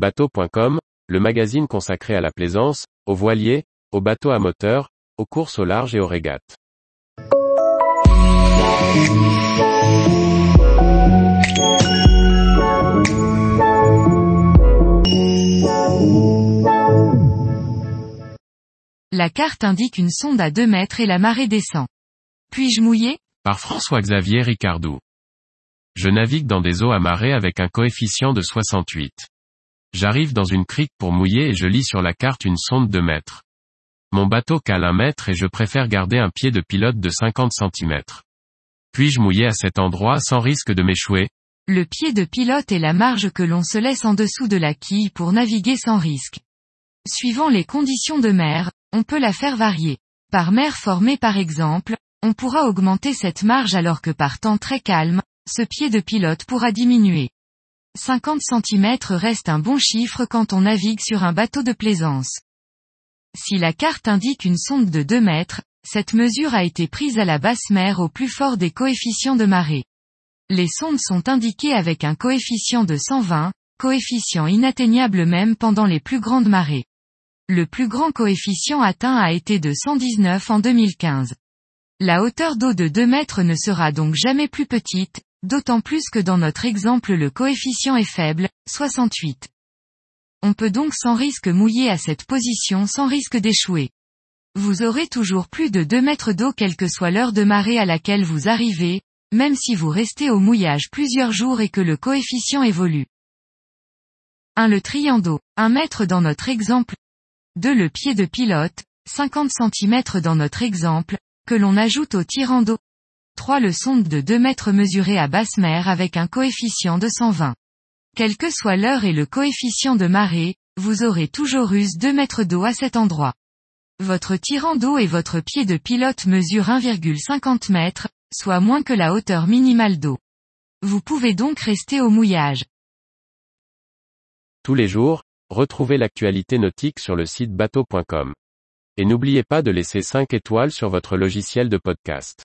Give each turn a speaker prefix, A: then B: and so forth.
A: Bateau.com, le magazine consacré à la plaisance, aux voiliers, aux bateaux à moteur, aux courses au large et aux régates.
B: La carte indique une sonde à 2 mètres et la marée descend. Puis-je mouiller?
A: Par François-Xavier Ricardou. Je navigue dans des eaux amarrées avec un coefficient de 68. J'arrive dans une crique pour mouiller et je lis sur la carte une sonde de mètre. Mon bateau cale un mètre et je préfère garder un pied de pilote de 50 cm. Puis-je mouiller à cet endroit sans risque de m'échouer?
B: Le pied de pilote est la marge que l'on se laisse en dessous de la quille pour naviguer sans risque. Suivant les conditions de mer, on peut la faire varier. Par mer formée par exemple, on pourra augmenter cette marge alors que par temps très calme, ce pied de pilote pourra diminuer. 50 cm reste un bon chiffre quand on navigue sur un bateau de plaisance. Si la carte indique une sonde de 2 mètres, cette mesure a été prise à la basse mer au plus fort des coefficients de marée. Les sondes sont indiquées avec un coefficient de 120, coefficient inatteignable même pendant les plus grandes marées. Le plus grand coefficient atteint a été de 119 en 2015. La hauteur d'eau de 2 mètres ne sera donc jamais plus petite, d'autant plus que dans notre exemple le coefficient est faible, 68. On peut donc sans risque mouiller à cette position sans risque d'échouer. Vous aurez toujours plus de 2 mètres d'eau quelle que soit l'heure de marée à laquelle vous arrivez, même si vous restez au mouillage plusieurs jours et que le coefficient évolue. 1. Le triant d'eau. 1 mètre dans notre exemple, 2. Le pied de pilote, 50 cm dans notre exemple, que l'on ajoute au tirant d'eau. 3. Le sonde de 2 mètres mesuré à basse mer avec un coefficient de 120. Quelle que soit l'heure et le coefficient de marée, vous aurez toujours eu 2 mètres d'eau à cet endroit. Votre tirant d'eau et votre pied de pilote mesurent 1,50 m, soit moins que la hauteur minimale d'eau. Vous pouvez donc rester au mouillage.
A: Tous les jours, Retrouvez l'actualité nautique sur le site bateau.com. Et n'oubliez pas de laisser 5 étoiles sur votre logiciel de podcast.